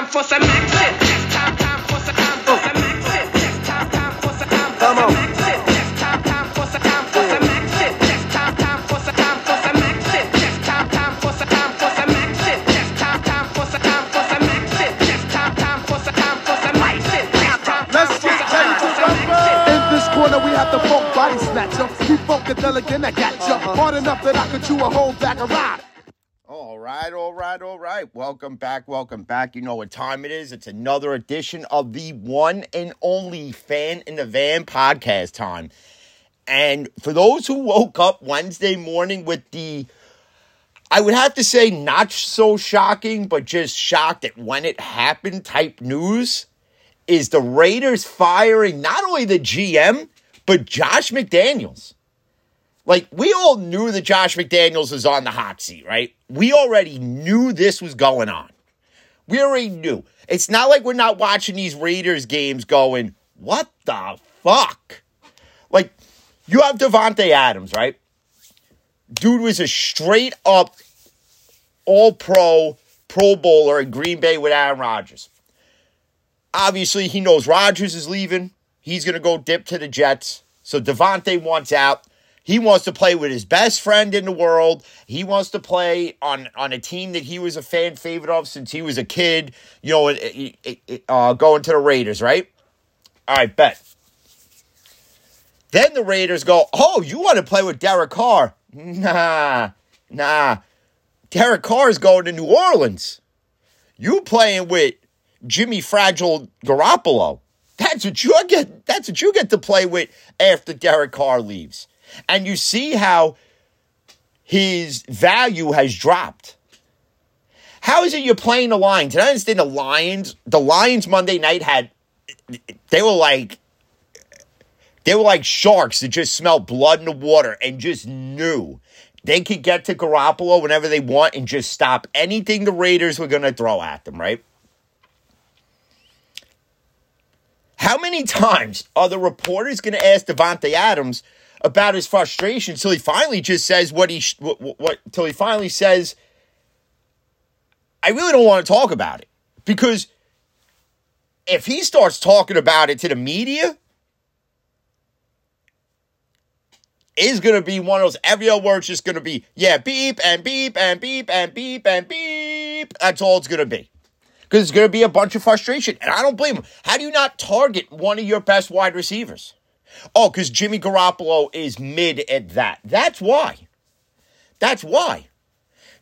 time for some action. Time, time for some time for some action. Time, time for some time for Come some on. action. It's time, time for some time for some action. Time, time for some time for some action. Time, time for some time for some action. Time, time for some time for some action. Time, time for some time for some action. It's time, time Let's get some time ready for to some. In this corner, we have the funk body snatcher. We funkadelic and I got ya. Hard enough that I could chew a whole bag of ride. All right, all right, all right. Welcome back, welcome back. You know what time it is. It's another edition of the one and only Fan in the Van podcast time. And for those who woke up Wednesday morning with the, I would have to say, not so shocking, but just shocked at when it happened type news, is the Raiders firing not only the GM, but Josh McDaniels. Like, we all knew that Josh McDaniels was on the hot seat, right? We already knew this was going on. We already knew. It's not like we're not watching these Raiders games going, what the fuck? Like, you have Davante Adams, right? Dude was a straight up all pro, pro bowler in Green Bay with Aaron Rodgers. Obviously, he knows Rodgers is leaving. He's going to go dip to the Jets. So Davante wants out. He wants to play with his best friend in the world. He wants to play on, on a team that he was a fan favorite of since he was a kid, you know, uh, going to the Raiders, right? All right, bet. Then the Raiders go, Oh, you want to play with Derek Carr? Nah, nah. Derek Carr is going to New Orleans. You playing with Jimmy Fragile Garoppolo. That's what you get. That's what you get to play with after Derek Carr leaves. And you see how his value has dropped. How is it you're playing the Lions? And I understand the Lions, the Lions Monday night had they were like they were like sharks that just smelled blood in the water and just knew they could get to Garoppolo whenever they want and just stop anything the Raiders were going to throw at them, right? How many times are the reporters going to ask Davante Adams about his frustration till he finally just says what he what, what, what till he finally says I really don't want to talk about it. Because if he starts talking about it to the media is going to be one of those every other word's just going to be yeah beep and beep and beep and beep and beep. That's all it's going to be. Because it's going to be a bunch of frustration and I don't blame him. How do you not target one of your best wide receivers Oh, because Jimmy Garoppolo is mid at that. That's why. That's why.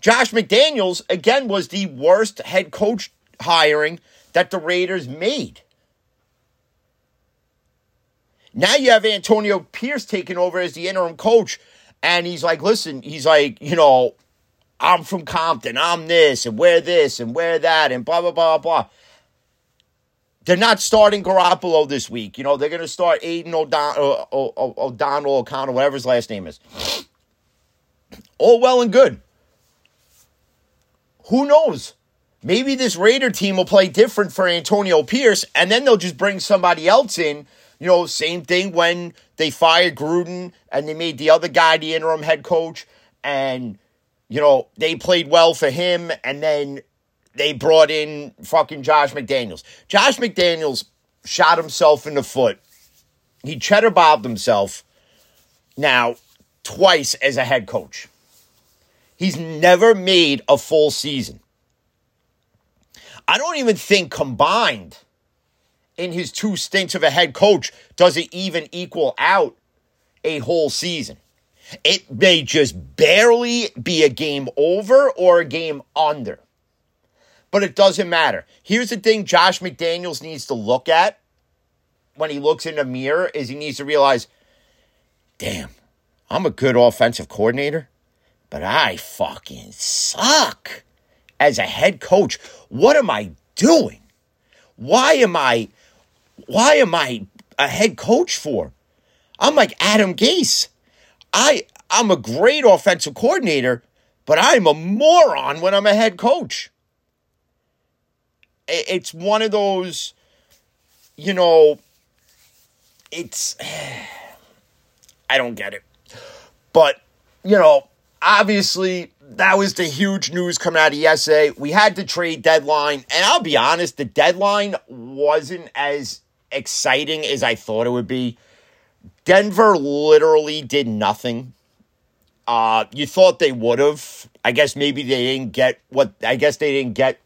Josh McDaniels, again, was the worst head coach hiring that the Raiders made. Now you have Antonio Pierce taking over as the interim coach, and he's like, listen, he's like, you know, I'm from Compton, I'm this, and wear this, and wear that, and blah, blah, blah, blah. They're not starting Garoppolo this week. You know, they're going to start Aidan O'Don- uh, O'Donnell, O'Connell, whatever his last name is. All well and good. Who knows? Maybe this Raider team will play different for Antonio Pierce, and then they'll just bring somebody else in. You know, same thing when they fired Gruden and they made the other guy the interim head coach, and, you know, they played well for him, and then they brought in fucking Josh McDaniels. Josh McDaniels shot himself in the foot. He cheddar bobbed himself now twice as a head coach. He's never made a full season. I don't even think combined in his two stints of a head coach does it even equal out a whole season. It may just barely be a game over or a game under but it doesn't matter. Here's the thing Josh McDaniels needs to look at when he looks in the mirror is he needs to realize, damn, I'm a good offensive coordinator, but I fucking suck as a head coach. What am I doing? Why am I why am I a head coach for? I'm like Adam Gase. I I'm a great offensive coordinator, but I'm a moron when I'm a head coach it's one of those, you know, it's, I don't get it. But, you know, obviously, that was the huge news coming out of yesterday. We had the trade deadline, and I'll be honest, the deadline wasn't as exciting as I thought it would be. Denver literally did nothing. Uh, you thought they would have. I guess maybe they didn't get what I guess they didn't get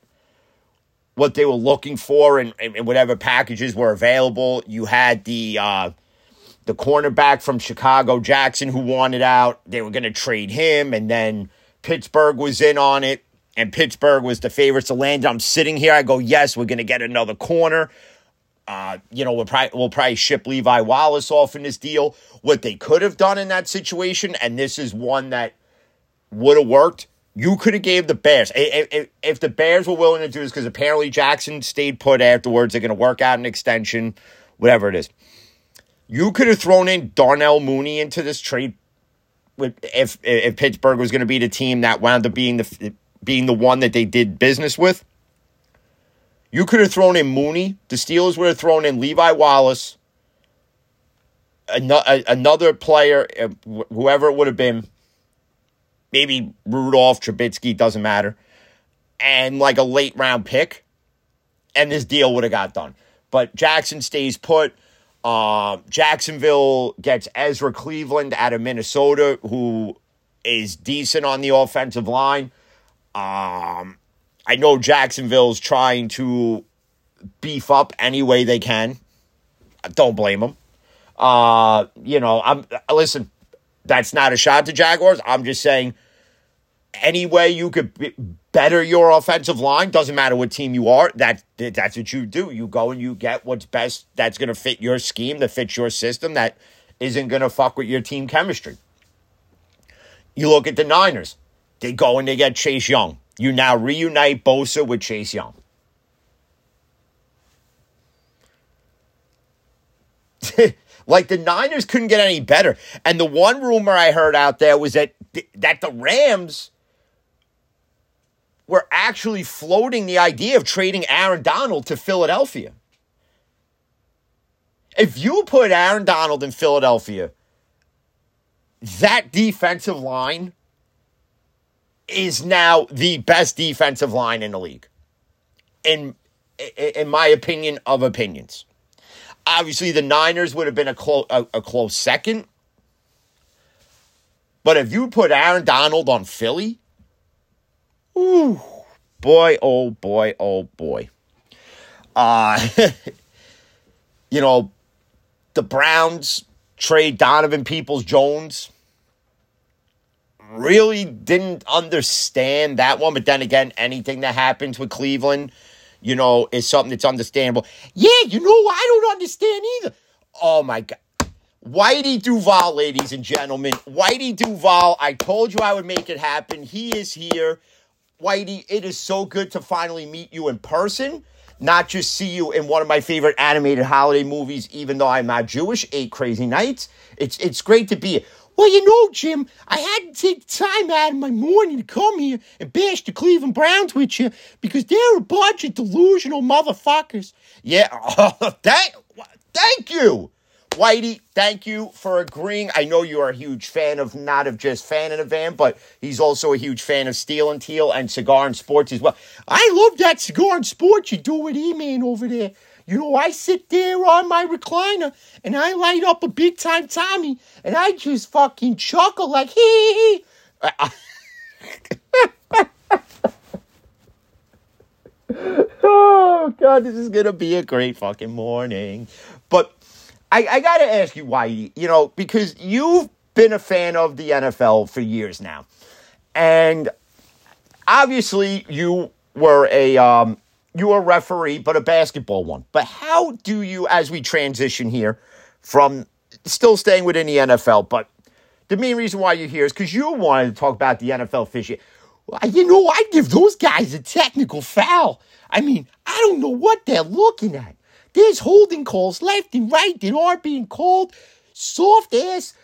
what they were looking for and, and whatever packages were available. You had the uh, the cornerback from Chicago, Jackson, who wanted out. They were going to trade him, and then Pittsburgh was in on it, and Pittsburgh was the favorites to land. I'm sitting here. I go, yes, we're going to get another corner. Uh, you know, we'll probably, we'll probably ship Levi Wallace off in this deal. What they could have done in that situation, and this is one that would have worked. You could have gave the Bears if, if, the Bears were willing to do this because apparently Jackson stayed put afterwards. They're going to work out an extension, whatever it is. You could have thrown in Darnell Mooney into this trade if if Pittsburgh was going to be the team that wound up being the being the one that they did business with. You could have thrown in Mooney. The Steelers would have thrown in Levi Wallace, another player, uh, whoever it would have been, maybe Rudolph, Trubisky, doesn't matter, and like a late round pick, and this deal would have got done. But Jackson stays put. Uh, Jacksonville gets Ezra Cleveland out of Minnesota, who is decent on the offensive line. Um, I know Jacksonville's trying to beef up any way they can. Don't blame them. Uh, you know, I'm listen. That's not a shot to Jaguars. I'm just saying, any way you could be, better your offensive line doesn't matter what team you are. That that's what you do. You go and you get what's best. That's going to fit your scheme. That fits your system. That isn't going to fuck with your team chemistry. You look at the Niners. They go and they get Chase Young. You now reunite Bosa with Chase Young. like the Niners couldn't get any better. And the one rumor I heard out there was that that the Rams were actually floating the idea of trading Aaron Donald to Philadelphia. If you put Aaron Donald in Philadelphia, that defensive line is now the best defensive line in the league. In in my opinion of opinions. Obviously the Niners would have been a close a, a close second. But if you put Aaron Donald on Philly, ooh, boy, oh boy, oh boy. Uh you know, the Browns trade Donovan Peoples Jones really didn't understand that one. But then again, anything that happens with Cleveland, you know, is something that's understandable. Yeah, you know, I don't understand either. Oh my God. Whitey Duvall, ladies and gentlemen. Whitey Duvall, I told you I would make it happen. He is here. Whitey, it is so good to finally meet you in person, not just see you in one of my favorite animated holiday movies, even though I'm not Jewish, Eight Crazy Nights. It's, it's great to be here. Well, you know, Jim, I had to take time out of my morning to come here and bash the Cleveland Browns with you because they're a bunch of delusional motherfuckers. Yeah, thank, thank you. Whitey, thank you for agreeing. I know you are a huge fan of not of just fan in a van, but he's also a huge fan of Steel and Teal and Cigar and Sports as well. I love that Cigar and Sports you do with E-Man over there. You know, I sit there on my recliner and I light up a big time Tommy and I just fucking chuckle like hee hee. oh god, this is gonna be a great fucking morning. But I, I gotta ask you why, you know, because you've been a fan of the NFL for years now. And obviously you were a um, you are a referee, but a basketball one. But how do you, as we transition here from still staying within the NFL, but the main reason why you're here is because you wanted to talk about the NFL fishing. You know, I give those guys a technical foul. I mean, I don't know what they're looking at. There's holding calls left and right that aren't being called. Soft ass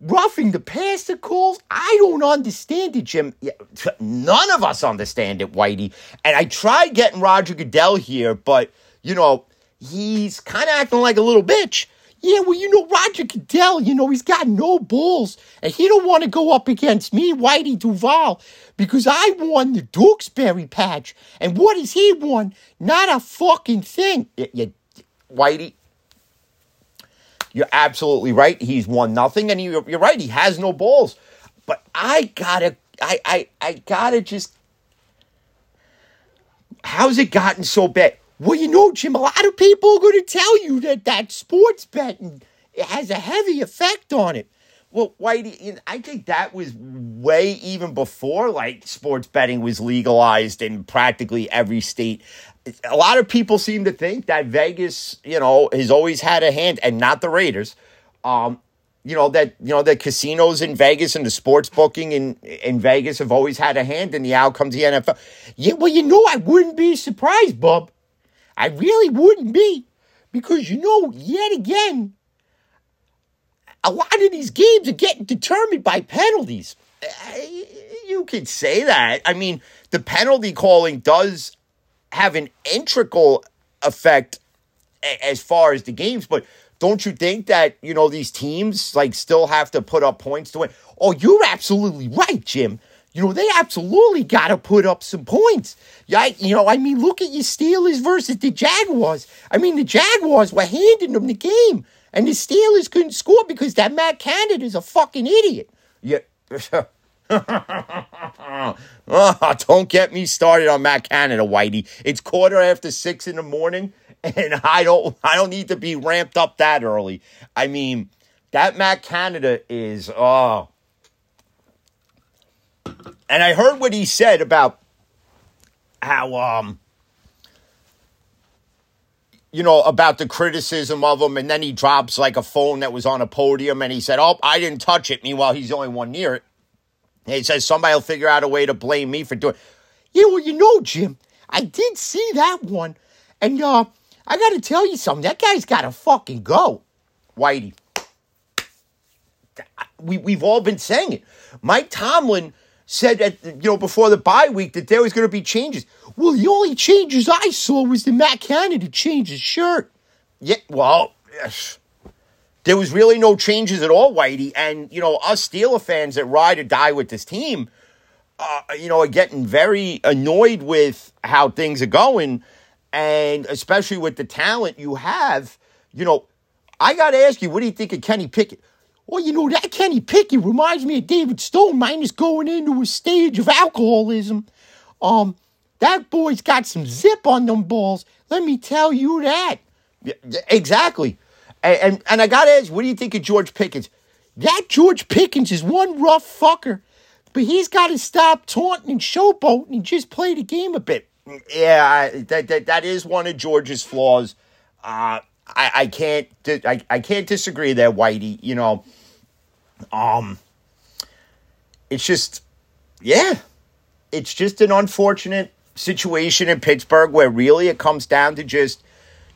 roughing the passer calls. I don't understand it, Jim. None of us understand it, Whitey. And I tried getting Roger Goodell here, but, you know, he's kind of acting like a little bitch. Yeah, well, you know, Roger Goodell, you know, he's got no balls, and he don't want to go up against me, Whitey Duvall, because I won the Dukesberry patch. And what has he won? Not a fucking thing. Y- y- Whitey, you're absolutely right. He's won nothing, and you're, you're right. He has no balls. But I gotta, I, I, I gotta just. How's it gotten so bad? Well, you know, Jim, a lot of people are going to tell you that that sports betting it has a heavy effect on it. Well, Whitey, I think that was way even before like sports betting was legalized in practically every state. A lot of people seem to think that Vegas, you know, has always had a hand, and not the Raiders. Um, you know that you know the casinos in Vegas and the sports booking in in Vegas have always had a hand in the outcomes of the NFL. Yeah, well, you know, I wouldn't be surprised, Bob. I really wouldn't be, because you know, yet again, a lot of these games are getting determined by penalties. Uh, You could say that. I mean, the penalty calling does have an integral effect as far as the games, but don't you think that, you know, these teams like still have to put up points to win? Oh, you're absolutely right, Jim. You know, they absolutely got to put up some points. Yeah, you know, I mean, look at your Steelers versus the Jaguars. I mean, the Jaguars were handing them the game, and the Steelers couldn't score because that Matt Canada is a fucking idiot. Yeah. oh, don't get me started on Matt Canada, Whitey. It's quarter after six in the morning, and I don't I don't need to be ramped up that early. I mean, that Matt Canada is oh. And I heard what he said about how um you know, about the criticism of him, and then he drops like a phone that was on a podium, and he said, "Oh, I didn't touch it." Meanwhile, he's the only one near it. And he says somebody will figure out a way to blame me for doing. Yeah, well, you know, Jim, I did see that one, and uh, I got to tell you something. That guy's got to fucking go, Whitey. We we've all been saying it. Mike Tomlin said that you know before the bye week that there was going to be changes. Well, the only changes I saw was the Matt Canada change his shirt. Yeah, well, yes. there was really no changes at all, Whitey. And you know, us Steeler fans that ride or die with this team, uh, you know, are getting very annoyed with how things are going, and especially with the talent you have. You know, I got to ask you, what do you think of Kenny Pickett? Well, you know, that Kenny Pickett reminds me of David Stone, minus going into a stage of alcoholism. Um, that boy's got some zip on them balls. Let me tell you that. Yeah, exactly. And, and and I gotta ask, what do you think of George Pickens? That George Pickens is one rough fucker, but he's got to stop taunting and showboating and just play the game a bit. Yeah, I- that that, that is one of George's flaws. Uh, I I can't I, I can't disagree there, Whitey. You know, um, it's just yeah, it's just an unfortunate situation in Pittsburgh where really it comes down to just,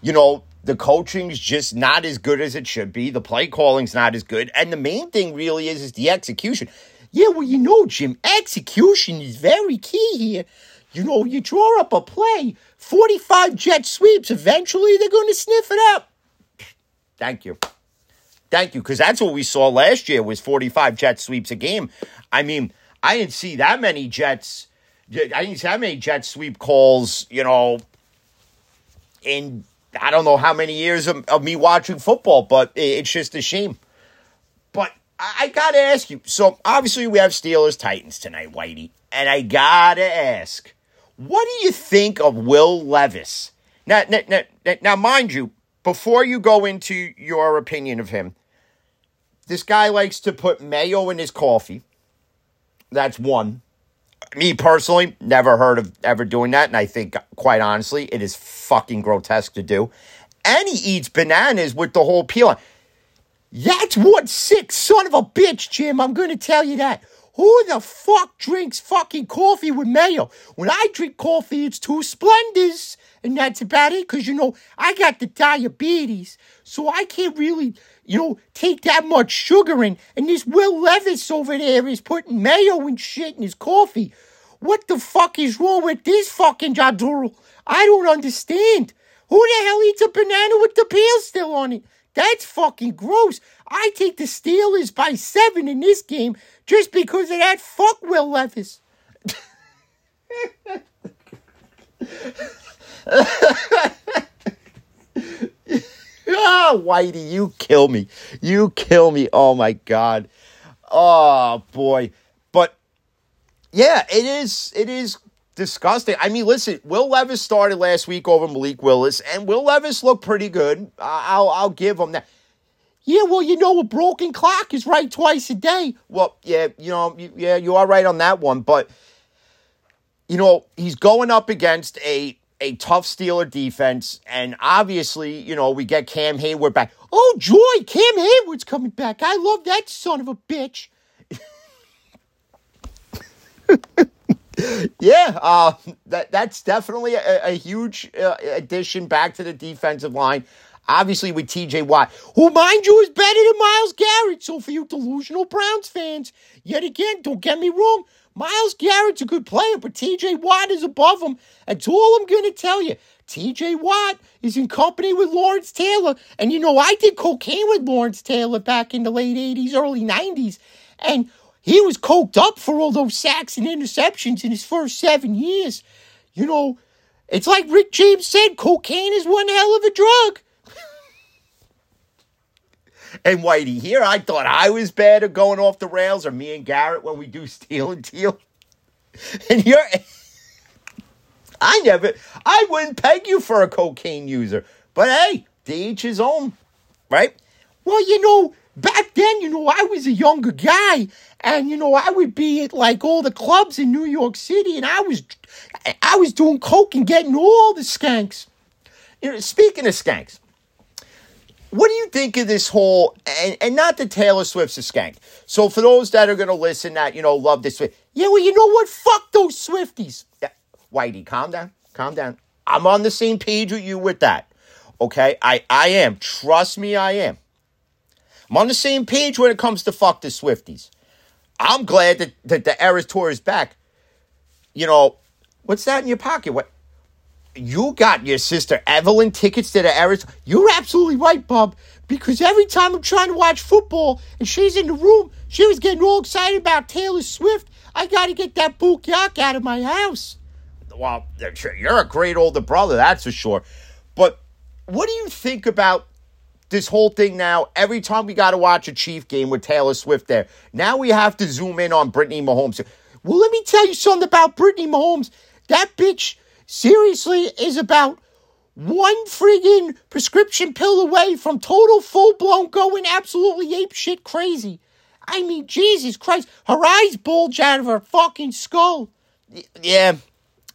you know, the coaching's just not as good as it should be. The play calling's not as good. And the main thing really is is the execution. Yeah, well, you know, Jim, execution is very key here. You know, you draw up a play, 45 jet sweeps, eventually they're going to sniff it up. Thank you. Thank you, because that's what we saw last year was 45 jet sweeps a game. I mean, I didn't see that many jets. I didn't see that many jet sweep calls, you know, in I don't know how many years of, of me watching football, but it's just a shame. But I, gotta ask you. So obviously we have Steelers Titans tonight, Whitey, and I gotta ask, what do you think of Will Levis? Now, now, now, now, mind you, before you go into your opinion of him, this guy likes to put mayo in his coffee. That's one. Me personally, never heard of ever doing that, and I think, quite honestly, it is fucking grotesque to do. And he eats bananas with the whole peel. on. That's one sick son of a bitch, Jim. I'm going to tell you that. Who the fuck drinks fucking coffee with mayo? When I drink coffee, it's two Splendas. And that's about it, because, you know, I got the diabetes. So I can't really, you know, take that much sugar in. And this Will Levis over there is putting mayo and shit in his coffee. What the fuck is wrong with this fucking Jadurl? I don't understand. Who the hell eats a banana with the peel still on it? That's fucking gross. I take the Steelers by seven in this game just because of that fuck Will Levis. oh, Whitey, you kill me. You kill me. Oh my God. Oh boy. But yeah, it is it is disgusting. I mean, listen, Will Levis started last week over Malik Willis, and Will Levis looked pretty good. I'll I'll give him that. Yeah, well, you know, a broken clock is right twice a day. Well, yeah, you know, yeah, you are right on that one, but you know, he's going up against a a tough Steeler defense, and obviously, you know, we get Cam Hayward back. Oh, joy, Cam Hayward's coming back. I love that son of a bitch. Yeah, uh, that that's definitely a, a huge uh, addition back to the defensive line. Obviously, with T.J. Watt, who, mind you, is better than Myles Garrett. So, for you delusional Browns fans, yet again, don't get me wrong, Myles Garrett's a good player, but T.J. Watt is above him. That's all I'm going to tell you. T.J. Watt is in company with Lawrence Taylor, and you know I did cocaine with Lawrence Taylor back in the late '80s, early '90s, and he was coked up for all those sacks and interceptions in his first seven years. You know, it's like Rick James said cocaine is one hell of a drug. And Whitey, here I thought I was bad at going off the rails, or me and Garrett when we do Steel and Teal. And you're. I never. I wouldn't peg you for a cocaine user. But hey, to each his own, right? Well, you know, back then, you know, I was a younger guy, and you know, I would be at like all the clubs in New York City, and I was, I was doing coke and getting all the skanks. You know, speaking of skanks, what do you think of this whole and, and not that Taylor Swift's a skank? So for those that are gonna listen that, you know, love this Swift, yeah, well, you know what? Fuck those Swifties. Yeah, Whitey, calm down. Calm down. I'm on the same page with you with that. Okay? I, I am. Trust me, I am. I'm on the same page when it comes to fuck the Swifties. I'm glad that, that the Eras Tour is back. You know, what's that in your pocket? What you got your sister Evelyn tickets to the Eras. You're absolutely right, Bob. Because every time I'm trying to watch football and she's in the room, she was getting all excited about Taylor Swift. I got to get that book yak out of my house. Well, you're a great older brother, that's for sure. But what do you think about this whole thing now? Every time we got to watch a Chief game with Taylor Swift there, now we have to zoom in on Brittany Mahomes. Well, let me tell you something about Brittany Mahomes. That bitch seriously is about one friggin' prescription pill away from total full blown going absolutely ape shit crazy. I mean, Jesus Christ, her eyes bulge out of her fucking skull. Yeah,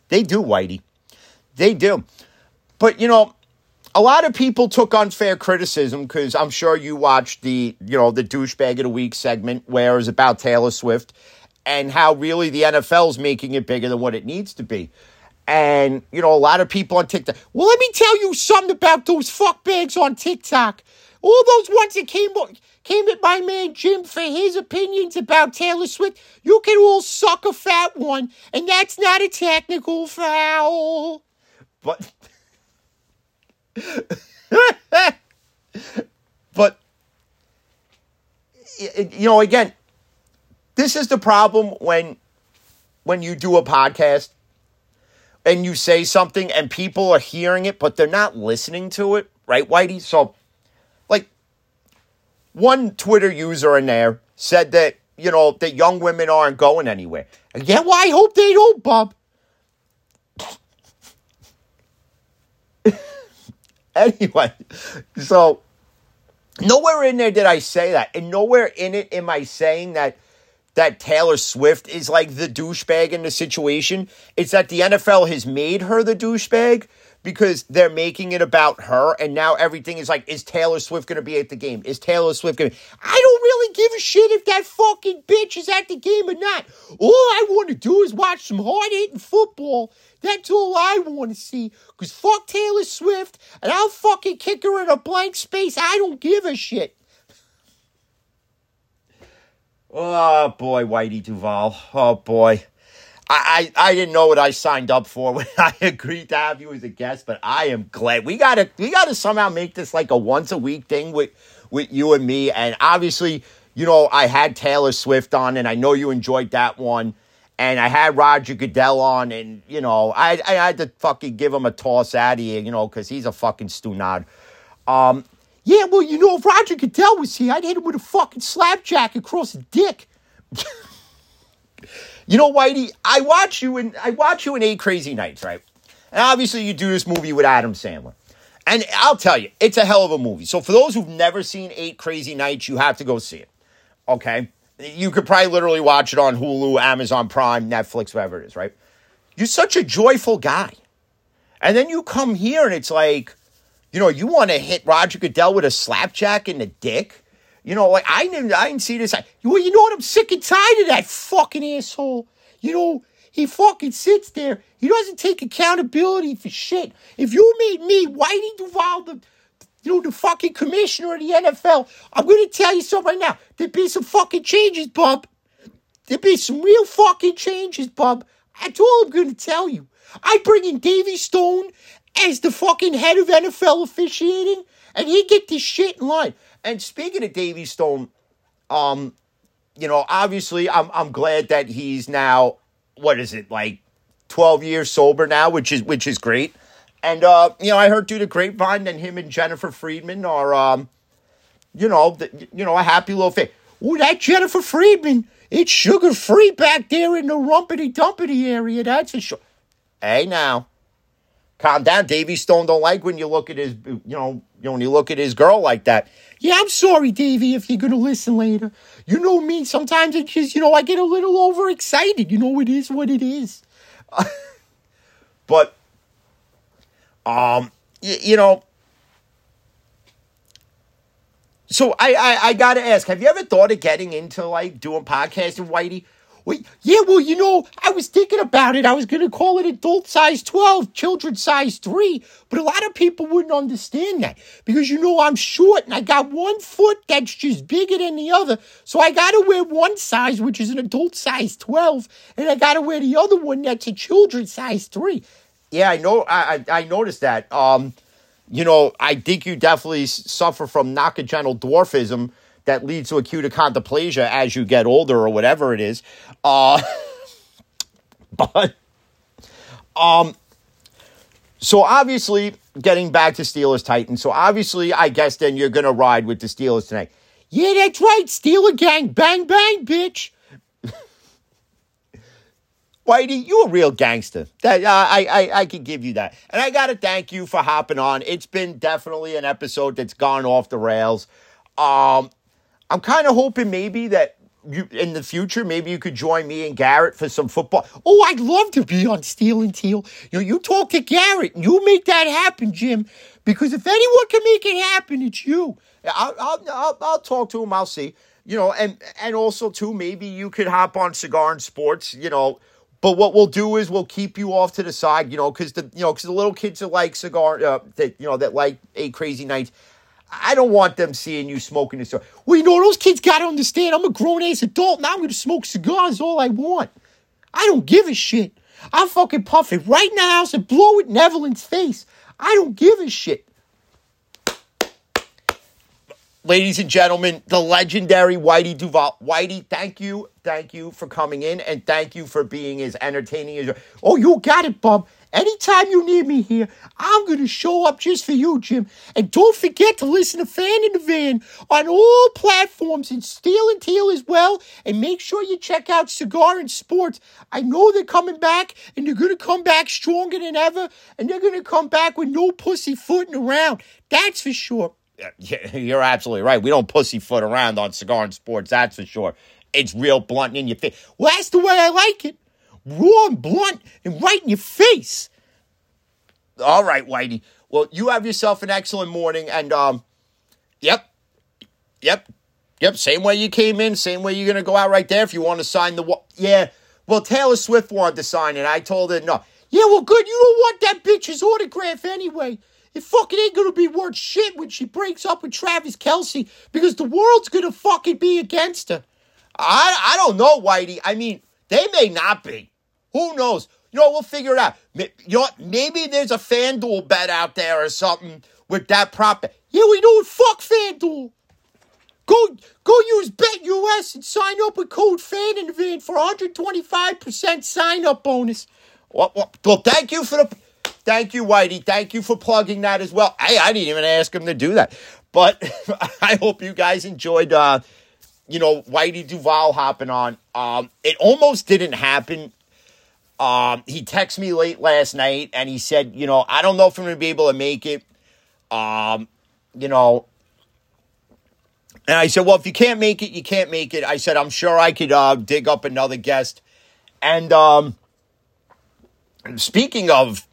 they do, Whitey. They do. But, you know, a lot of people took unfair criticism because I'm sure you watched the, you know, the douchebag of the week segment where it was about Taylor Swift and how really the NFL's making it bigger than what it needs to be. And, you know, a lot of people on TikTok. Well, let me tell you something about those fuckbags on TikTok. All those ones that came came at my man Jim for his opinions about Taylor Swift, you can all suck a fat one, and that's not a technical foul. But but you know again this is the problem when when you do a podcast and you say something and people are hearing it but they're not listening to it right whitey? So like one twitter user in there said that you know that young women aren't going anywhere. Yeah well i hope they don't bob anyway, so nowhere in there did I say that, and nowhere in it am I saying that that Taylor Swift is like the douchebag in the situation. It's that the NFL has made her the douchebag because they're making it about her, and now everything is like, is Taylor Swift going to be at the game? Is Taylor Swift going to? I don't really give a shit if that fucking bitch is at the game or not. All I want to do is watch some hard hitting football. That's all I want to see. Because fuck Taylor Swift, and I'll fucking kick her in a blank space. I don't give a shit. Oh boy, Whitey Duvall. Oh boy. I, I, I didn't know what I signed up for when I agreed to have you as a guest, but I am glad we gotta we gotta somehow make this like a once a week thing with with you and me. And obviously, you know, I had Taylor Swift on, and I know you enjoyed that one. And I had Roger Goodell on, and you know, I I had to fucking give him a toss out of here, you know, because he's a fucking stunad. Um, yeah, well, you know, if Roger Goodell was here, I'd hit him with a fucking slapjack across the dick. You know, Whitey, I watch you in I watch you in Eight Crazy Nights, right? And obviously you do this movie with Adam Sandler. And I'll tell you, it's a hell of a movie. So for those who've never seen Eight Crazy Nights, you have to go see it. Okay? You could probably literally watch it on Hulu, Amazon Prime, Netflix, whatever it is, right? You're such a joyful guy. And then you come here and it's like, you know, you want to hit Roger Goodell with a slapjack in the dick. You know, like I didn't, I didn't see this. Well, you know what? I'm sick and tired of that fucking asshole. You know, he fucking sits there. He doesn't take accountability for shit. If you made me Whitey Duvall the, you know, the fucking commissioner of the NFL, I'm gonna tell you something right now. There'd be some fucking changes, bub. There'd be some real fucking changes, bub. That's all I'm gonna tell you. I bring in Davey Stone as the fucking head of NFL officiating, and he get this shit in line. And speaking of Davey Stone, um, you know, obviously, I'm I'm glad that he's now what is it like, twelve years sober now, which is which is great. And uh, you know, I heard through the grapevine that him and Jennifer Friedman are, um, you know, the, you know, a happy little thing. Oh, that Jennifer Friedman, it's sugar free back there in the rumpity dumpity area. That's for sure. Hey, now, calm down. Davey Stone don't like when you look at his, you know, you know, when you look at his girl like that. Yeah, I'm sorry, Davey, if you're gonna listen later. You know me. Sometimes it's just, you know, I get a little overexcited. You know, it is what it is. but, um, y- you know, so I, I I gotta ask, have you ever thought of getting into like doing podcasting, Whitey? Wait, yeah, well, you know, I was thinking about it. I was gonna call it adult size 12, children size 3, but a lot of people wouldn't understand that because you know I'm short and I got one foot that's just bigger than the other. So I gotta wear one size, which is an adult size 12, and I gotta wear the other one that's a children size 3. Yeah, I know I I, I noticed that. Um you know, I think you definitely suffer from nocogenital dwarfism that leads to acute achondroplasia as you get older or whatever it is. Uh, but, um, so obviously, getting back to Steelers Titans. So obviously, I guess then you're to ride with the Steelers tonight. Yeah, that's right. Steeler gang. Bang, bang, bitch. Whitey, you a real gangster. That uh, I I I can give you that, and I gotta thank you for hopping on. It's been definitely an episode that's gone off the rails. Um, I'm kind of hoping maybe that you in the future maybe you could join me and Garrett for some football. Oh, I'd love to be on Steel and Teal. You know, you talk to Garrett and you make that happen, Jim. Because if anyone can make it happen, it's you. I'll I'll I'll, I'll talk to him. I'll see. You know, and and also too, maybe you could hop on Cigar and Sports. You know. But what we'll do is we'll keep you off to the side, you know, because the you know because the little kids that like cigar, uh, that you know that like eight crazy nights. I don't want them seeing you smoking cigar. Well, you know those kids got to understand. I'm a grown ass adult now. I'm going to smoke cigars all I want. I don't give a shit. I'll fucking puff it right in the house and blow it in Evelyn's face. I don't give a shit. Ladies and gentlemen, the legendary Whitey Duvall. Whitey, thank you, thank you for coming in, and thank you for being as entertaining as. you Oh, you got it, Bub. Anytime you need me here, I'm going to show up just for you, Jim. And don't forget to listen to Fan in the Van on all platforms and Steel and Teal as well. And make sure you check out Cigar and Sports. I know they're coming back, and they're going to come back stronger than ever. And they're going to come back with no pussyfooting around. That's for sure. You're absolutely right. We don't pussyfoot around on Cigar and Sports, that's for sure. It's real blunt in your face. Well, that's the way I like it. Raw and blunt and right in your face. All right, Whitey. Well, you have yourself an excellent morning, and um, yep, yep, yep. Same way you came in, same way you're gonna go out right there. If you want to sign the wa- yeah. Well, Taylor Swift wanted to sign it. I told her no. Yeah, well, good. You don't want that bitch's autograph anyway. It fucking ain't gonna be worth shit when she breaks up with Travis Kelce because the world's gonna fucking be against her. I I don't know, Whitey. I mean, they may not be. Who knows? You know, we'll figure it out. You know, maybe there's a FanDuel bet out there or something with that prop. Yeah, we it. Fuck FanDuel. Go go use BetUS and sign up with code FANINVAN for 125% sign up bonus. Well, well, well, thank you for the thank you, Whitey. Thank you for plugging that as well. Hey, I didn't even ask him to do that. But I hope you guys enjoyed uh, you know, Whitey Duvall hopping on. Um, it almost didn't happen. Um, he texted me late last night and he said, you know, I don't know if I'm gonna be able to make it. Um, you know, and I said, well, if you can't make it, you can't make it. I said, I'm sure I could uh, dig up another guest. And um, speaking of,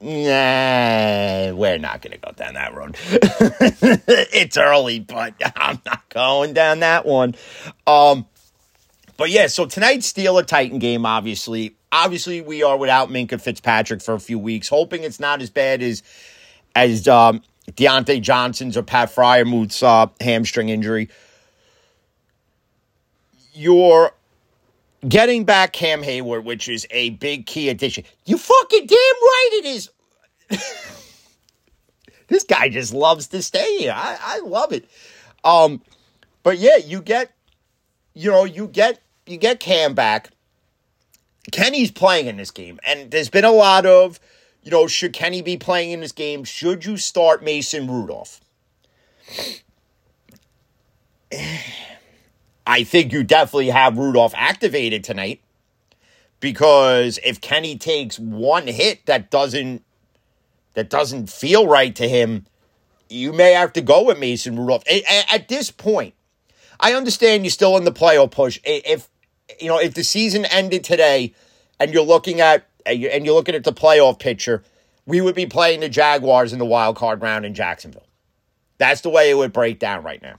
nah, we're not going to go down that road. it's early, but I'm not going down that one. Um, but yeah, so tonight's Steeler Titan game, obviously. Obviously, we are without Minkah Fitzpatrick for a few weeks, hoping it's not as bad as as um, Diontae Johnson's or Pat Freiermuth's uh, hamstring injury. You're getting back Cam Hayward, which is a big key addition. You fucking damn right it is. this guy just loves to stay here. I, I love it. Um, but yeah, you get, you know, you get you get Cam back. Kenny's playing in this game, and there's been a lot of, you know, should Kenny be playing in this game? Should you start Mason Rudolph? I think you definitely have Rudolph activated tonight because if Kenny takes one hit that doesn't that doesn't feel right to him, you may have to go with Mason Rudolph. At this point, I understand you're still in the playoff push. If you know if the season ended today, and you're looking at and you're looking at the playoff picture, we would be playing the Jaguars in the wild card round in Jacksonville. That's the way it would break down right now.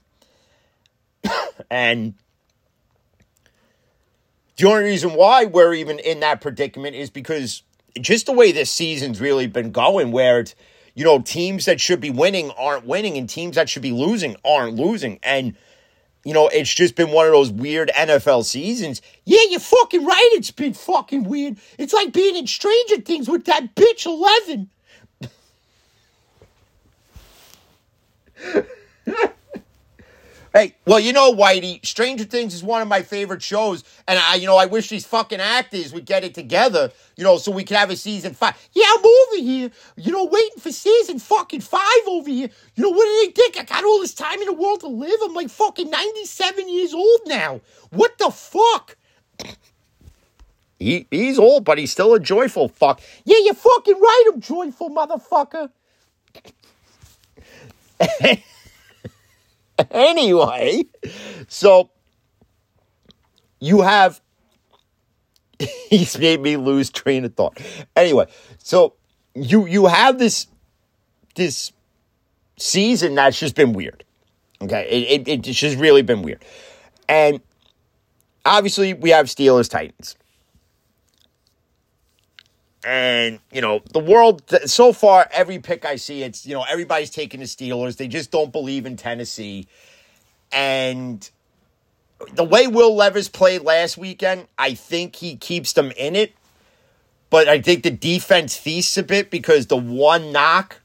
and the only reason why we're even in that predicament is because just the way this season's really been going, where it's, you know, teams that should be winning aren't winning and teams that should be losing aren't losing. And, you know, it's just been one of those weird NFL seasons. Yeah, you're fucking right. It's been fucking weird. It's like being in Stranger Things with that bitch 11. Hey, well, you know, Whitey, Stranger Things is one of my favorite shows, and I, you know, I wish these fucking actors would get it together, you know, so we could have a season five. Yeah, I'm over here, you know, waiting for season fucking five over here. You know, what do they think? I got all this time in the world to live. I'm like fucking 97 years old now. What the fuck? He, he's old, but he's still a joyful fuck. Yeah, you're fucking right, I'm joyful, motherfucker. anyway, so you have he's made me lose train of thought. Anyway, so you you have this this season that's just been weird. Okay, it, it it's just really been weird, and obviously we have Steelers Titans. And, you know, the world, so far, every pick I see, it's, you know, everybody's taking the Steelers. They just don't believe in Tennessee. And the way Will Levis played last weekend, I think he keeps them in it. But I think the defense feasts a bit because the one knock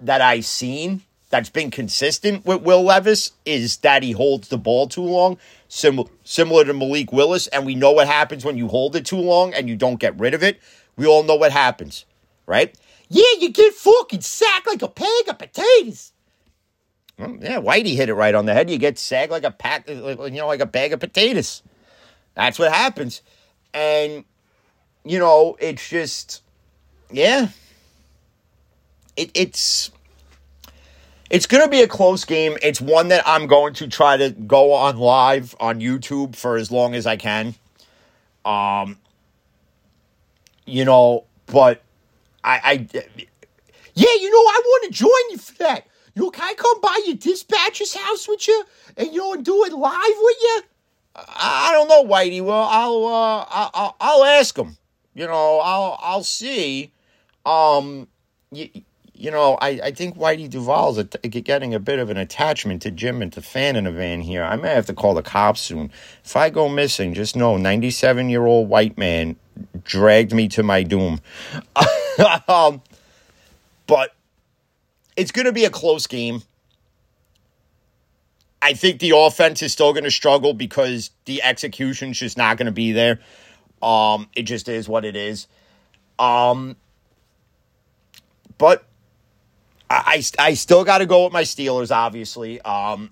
that I've seen that's been consistent with Will Levis is that he holds the ball too long, sim- similar to Malik Willis. And we know what happens when you hold it too long and you don't get rid of it. We all know what happens, right? Yeah, you get fucking sacked like a bag of potatoes. Well, yeah, Whitey hit it right on the head. You get sacked like a pack, you know, like a bag of potatoes. That's what happens. And, you know, it's just, yeah. It, it's it's going to be a close game. It's one that I'm going to try to go on live on YouTube for as long as I can. Um, you know, but I, I, yeah, you know, I want to join you for that. You know, can I come by your dispatcher's house with you and you know and do it live with you? I, don't know, Whitey. Well, I'll, uh, I'll, I'll ask him. You know, I'll, I'll see. Um, you, you know, I, I think Whitey Duvall's a, getting a bit of an attachment to Jim and to Fan in a van here. I may have to call the cops soon. If I go missing, just know 97 year old white man dragged me to my doom. um, but it's going to be a close game. I think the offense is still going to struggle because the execution's just not going to be there. Um, it just is what it is. Um, but I, I, I still got to go with my Steelers, obviously. Um,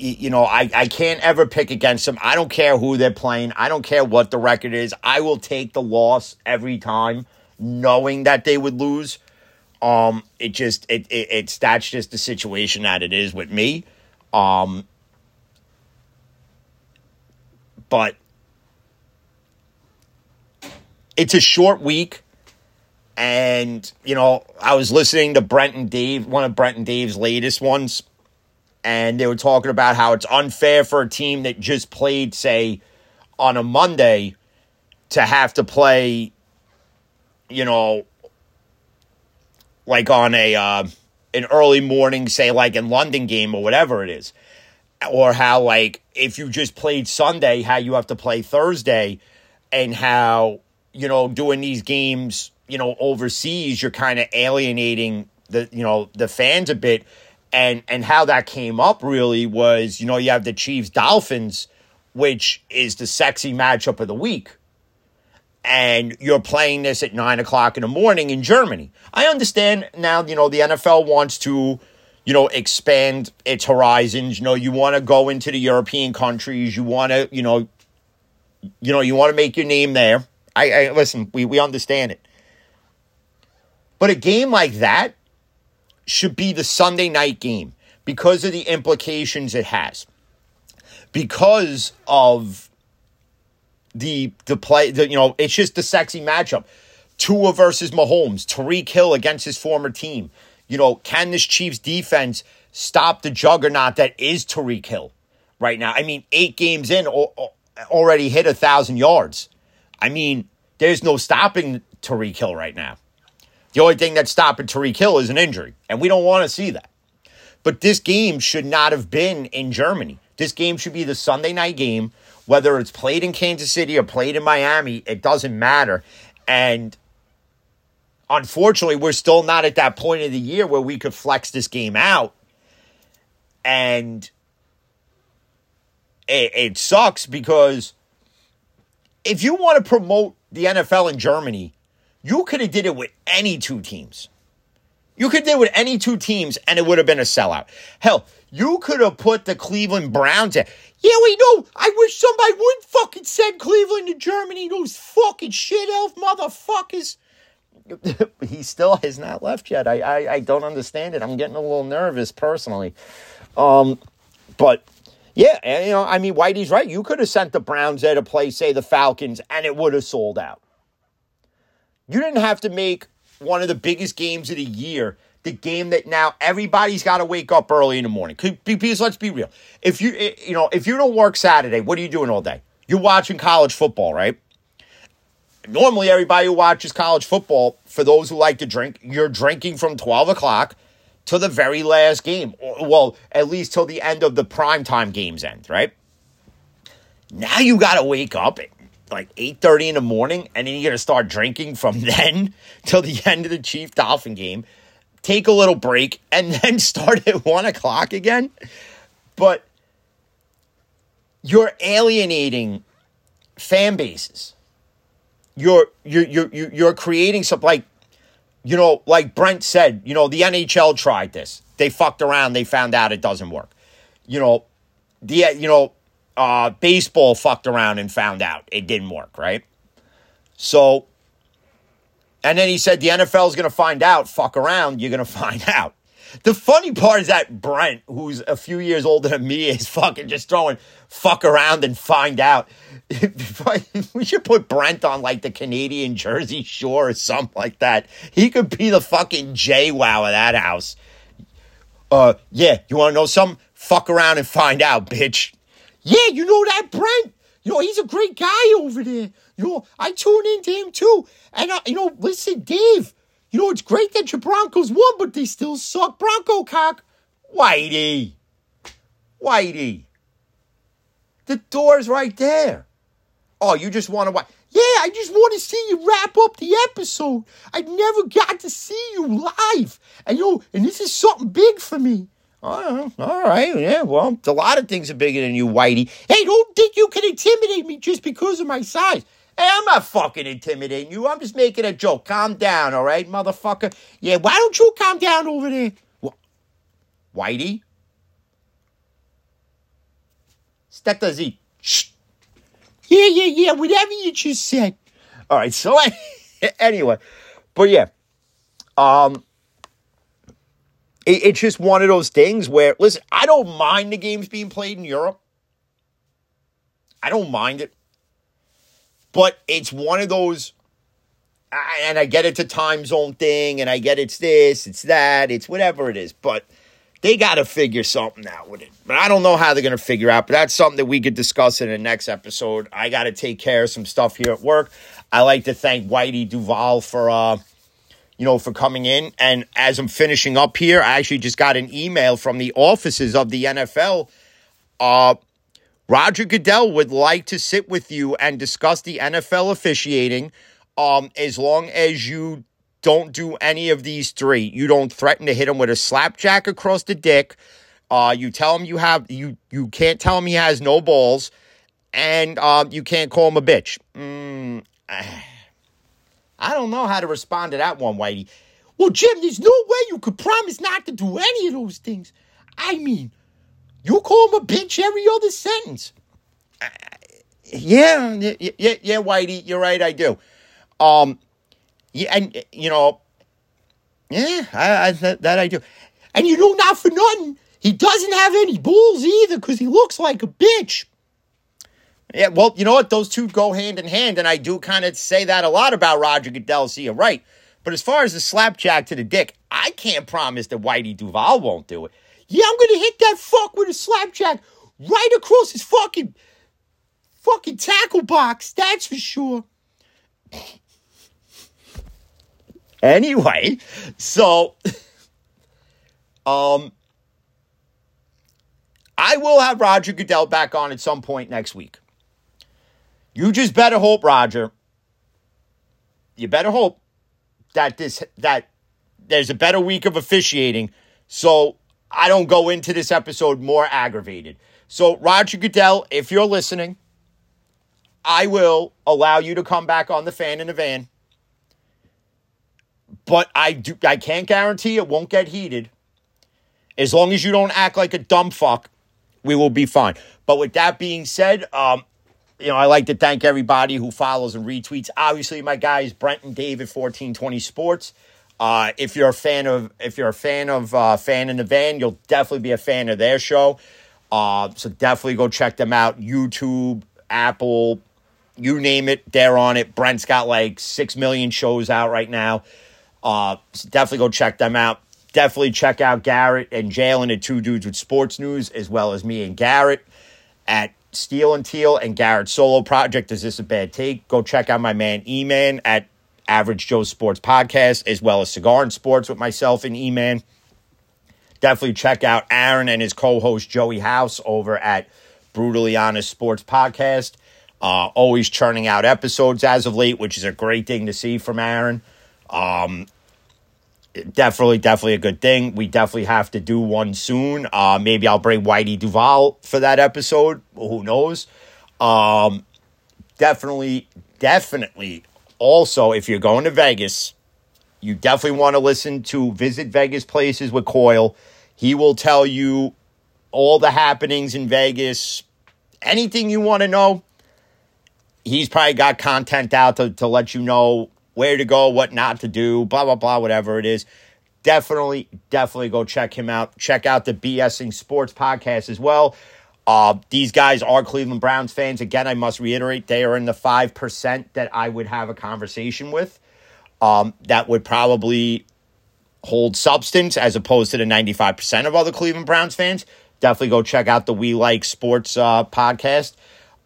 you know, I, I can't ever pick against them. I don't care who they're playing. I don't care what the record is. I will take the loss every time, knowing that they would lose. Um, it just it, it it's that's just the situation that it is with me. Um, but it's a short week. And, you know, I was listening to Brent and Dave, one of Brent and Dave's latest ones, and they were talking about how it's unfair for a team that just played, say, on a Monday to have to play, you know, like on a uh, an early morning, say like in London game or whatever it is, or how like if you just played Sunday, how you have to play Thursday, and how you know doing these games, you know, overseas, you're kind of alienating the you know the fans a bit, and and how that came up really was you know you have the Chiefs Dolphins, which is the sexy matchup of the week and you're playing this at nine o'clock in the morning in Germany. I understand now, you know, the NFL wants to, you know, expand its horizons. You know, you want to go into the European countries. You want to, you know, you know, you want to make your name there. I, I listen, we, we understand it. But a game like that should be the Sunday night game because of the implications it has. Because of the the play. The, you know, it's just the sexy matchup. Tua versus Mahomes, Tyreek Hill against his former team. You know, can this Chiefs defense stop the juggernaut that is Tyreek Hill right now? I mean, eight games in, already hit a thousand yards. I mean, there's no stopping Tyreek Hill right now. The only thing that's stopping Tyreek Hill is an injury, and we don't want to see that. But this game should not have been in Germany. This game should be the Sunday night game whether it's played in Kansas City or played in Miami, it doesn't matter. And unfortunately, we're still not at that point of the year where we could flex this game out. And it, it sucks because if you want to promote the NFL in Germany, you could have did it with any two teams. You could do it with any two teams and it would have been a sellout. Hell, you could have put the Cleveland Browns in. Yeah, we know. I wish somebody would fucking send Cleveland to Germany. Those fucking shit elf motherfuckers. he still has not left yet. I, I I don't understand it. I'm getting a little nervous personally. Um, but yeah, you know, I mean, Whitey's right. You could have sent the Browns there to play, say, the Falcons, and it would have sold out. You didn't have to make one of the biggest games of the year. The game that now everybody's got to wake up early in the morning. Because let's be real, if you eh, you know if you don't work Saturday, what are you doing all day? You're watching college football, right? Normally, everybody who watches college football, for those who like to drink, you're drinking from twelve o'clock to the very last game. Well, at least till the end of the primetime games end, right? Now you got to wake up like 8.30 in the morning and then you're going to start drinking from then till the end of the chief dolphin game. Take a little break and then start at 1 o'clock again. But you're alienating fan bases. You're you're you're you're creating some like you know like brent said you know the nhl tried this. They fucked around. They found out it doesn't work. You know the you know uh, baseball fucked around and found out it didn't work, right? So, and then he said the NFL is going to find out, fuck around, you're going to find out. The funny part is that Brent, who's a few years older than me, is fucking just throwing fuck around and find out. we should put Brent on like the Canadian Jersey Shore or something like that. He could be the fucking JWoww of that house. Uh, yeah, you want to know something? Fuck around and find out, bitch. Yeah, you know that Brent. You know, he's a great guy over there. You know, I tune into him too. And, uh, you know, listen, Dave, You know, it's great that your Broncos won, but they still suck Bronco cock. Whitey. Whitey. The door's right there. Oh, you just want to watch? Yeah, I just want to see you wrap up the episode. I never got to see you live. And you know, and this is something big for me. Oh, all right, yeah, well, a lot of things are bigger than you, Whitey. Hey, don't think you can intimidate me just because of my size. Hey, I'm not fucking intimidating you. I'm just making a joke. Calm down, all right, motherfucker? Yeah, why don't you calm down over there? Wh- Whitey? Stetta Z. Shh. Yeah, yeah, yeah, whatever you just said. All right, so I, anyway, but yeah, um, it, it's just one of those things where, listen, I don't mind the games being played in Europe. I don't mind it. But it's one of those, and I get it's a time zone thing, and I get it's this, it's that, it's whatever it is, but they got to figure something out with it. But I don't know how they're going to figure out, but that's something that we could discuss in the next episode. I got to take care of some stuff here at work. I like to thank Whitey Duvall for, uh, you know, for coming in. And as I'm finishing up here, I actually just got an email from the offices of the NFL. Uh, Roger Goodell would like to sit with you and discuss the NFL officiating um, as long as you don't do any of these three. You don't threaten to hit him with a slapjack across the dick. Uh, you tell him you have you you can't tell him he has no balls, and um, you can't call him a bitch. Mm, I don't know how to respond to that one, Whitey. Well, Jim, there's no way you could promise not to do any of those things. I mean, you call him a bitch every other sentence. Yeah, yeah, yeah, yeah, Whitey, you're right, I do. Um, yeah, and you know, yeah, I, I that, that I do. And you know, not for nothing, he doesn't have any balls either because he looks like a bitch. Yeah, well, you know what? Those two go hand in hand, and I do kind of say that a lot about Roger Goodell. So you're right. But as far as the slapjack to the dick, I can't promise that Whitey Duvall won't do it. Yeah, I'm gonna hit that fuck with a slapjack right across his fucking fucking tackle box. That's for sure. Anyway, so um I will have Roger Goodell back on at some point next week. You just better hope, Roger. You better hope that this that there's a better week of officiating so I don't go into this episode more aggravated. So Roger Goodell, if you're listening, I will allow you to come back on the fan in the van. But I do I can't guarantee it won't get heated. As long as you don't act like a dumb fuck, we will be fine. But with that being said, um, you know, I like to thank everybody who follows and retweets. Obviously, my guys, Brent and David, fourteen twenty Sports. Uh, if you're a fan of if you're a fan of uh, fan in the van, you'll definitely be a fan of their show. Uh, so definitely go check them out. YouTube, Apple, you name it, they're on it. Brent's got like six million shows out right now. Uh, so definitely go check them out. Definitely check out Garrett and Jalen at Two Dudes with Sports News, as well as me and Garrett at Steel and Teal and Garrett's solo project. Is this a bad take? Go check out my man E Man at Average Joe Sports Podcast, as well as Cigar and Sports with myself and E Man. Definitely check out Aaron and his co host Joey House over at Brutally Honest Sports Podcast. Uh, always churning out episodes as of late, which is a great thing to see from Aaron. Um, definitely, definitely a good thing. We definitely have to do one soon. Uh, maybe I'll bring Whitey Duvall for that episode. Who knows? Um, definitely, definitely. Also, if you're going to Vegas, you definitely want to listen to Visit Vegas Places with Coyle. He will tell you all the happenings in Vegas, anything you want to know. He's probably got content out to, to let you know where to go, what not to do, blah, blah, blah, whatever it is. Definitely, definitely go check him out. Check out the BSing Sports podcast as well. Uh, these guys are Cleveland Browns fans. Again, I must reiterate, they are in the 5% that I would have a conversation with. Um, that would probably hold substance as opposed to the 95% of other Cleveland Browns fans. Definitely go check out the We Like Sports uh, podcast.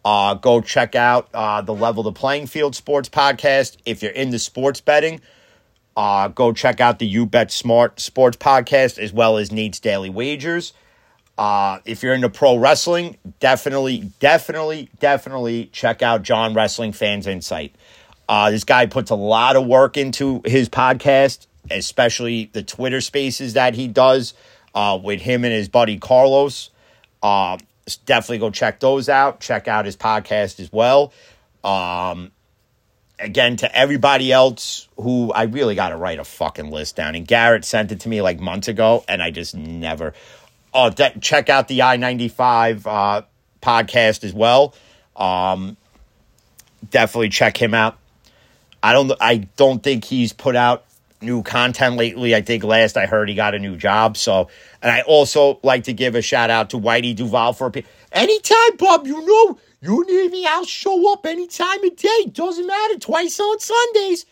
Uh, go check out uh, the Level the Playing Field Sports podcast. If you're into sports betting, Uh, go check out the You Bet Smart Sports podcast as well as Nate's Daily Wagers. Uh, if you're into pro wrestling, definitely, definitely, definitely check out John Wrestling Fans Insight. Uh, this guy puts a lot of work into his podcast, especially the Twitter spaces that he does uh, with him and his buddy Carlos. Uh, definitely go check those out. Check out his podcast as well. Um, again, to everybody else who I really got to write a fucking list down. And Garrett sent it to me like months ago, and I just never. Oh, de- check out the I ninety five uh, podcast as well. Um, definitely check him out. I don't. I don't think he's put out new content lately. I think last I heard he got a new job. So, and I also like to give a shout out to Whitey Duvall for a anytime, Bob. You know, you need me. I'll show up any time of day. Doesn't matter. Twice on Sundays.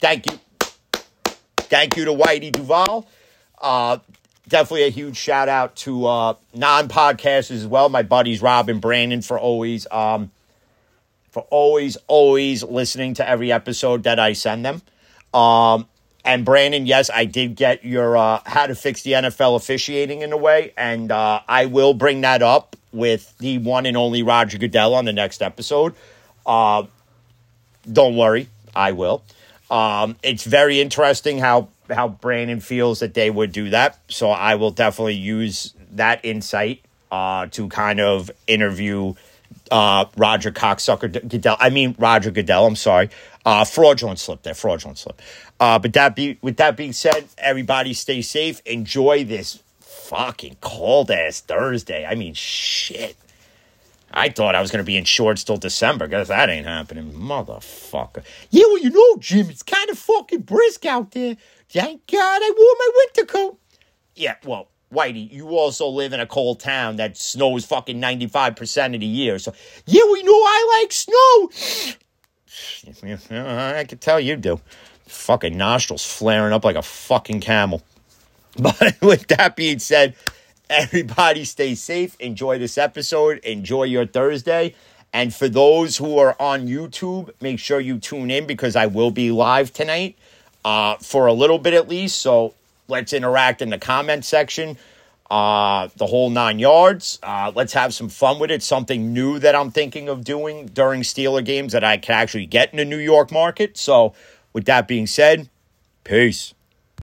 Thank you. Thank you to Whitey Duvall. Uh, definitely a huge shout out to uh, non podcasters as well. My buddies Rob and Brandon for always um, for always always listening to every episode that I send them. Um, and Brandon, yes, I did get your uh, how to fix the NFL officiating in a way, and uh, I will bring that up with the one and only Roger Goodell on the next episode. Uh, don't worry, I will. Um, it's very interesting how how Brandon feels that they would do that, so I will definitely use that insight uh, to kind of interview uh, Roger Cocksucker Goodell. I mean Roger Goodell. I'm sorry, uh, fraudulent slip there, fraudulent slip. Uh, but that be with that being said, everybody stay safe. Enjoy this fucking cold ass Thursday. I mean, shit. I thought I was going to be in shorts till December. Guess that ain't happening, motherfucker. Yeah, well, you know, Jim, it's kind of fucking brisk out there. Thank God I wore my winter coat. Yeah, well, Whitey, you also live in a cold town that snows fucking 95% of the year. So, yeah, we know I like snow. I can tell you do. Fucking nostrils flaring up like a fucking camel. But with that being said, everybody stay safe. Enjoy this episode. Enjoy your Thursday. And for those who are on YouTube, make sure you tune in because I will be live tonight uh, for a little bit at least. So let's interact in the comment section. Uh, the whole nine yards. Uh, let's have some fun with it. Something new that I'm thinking of doing during Steeler games that I can actually get in the New York market. So, with that being said, peace.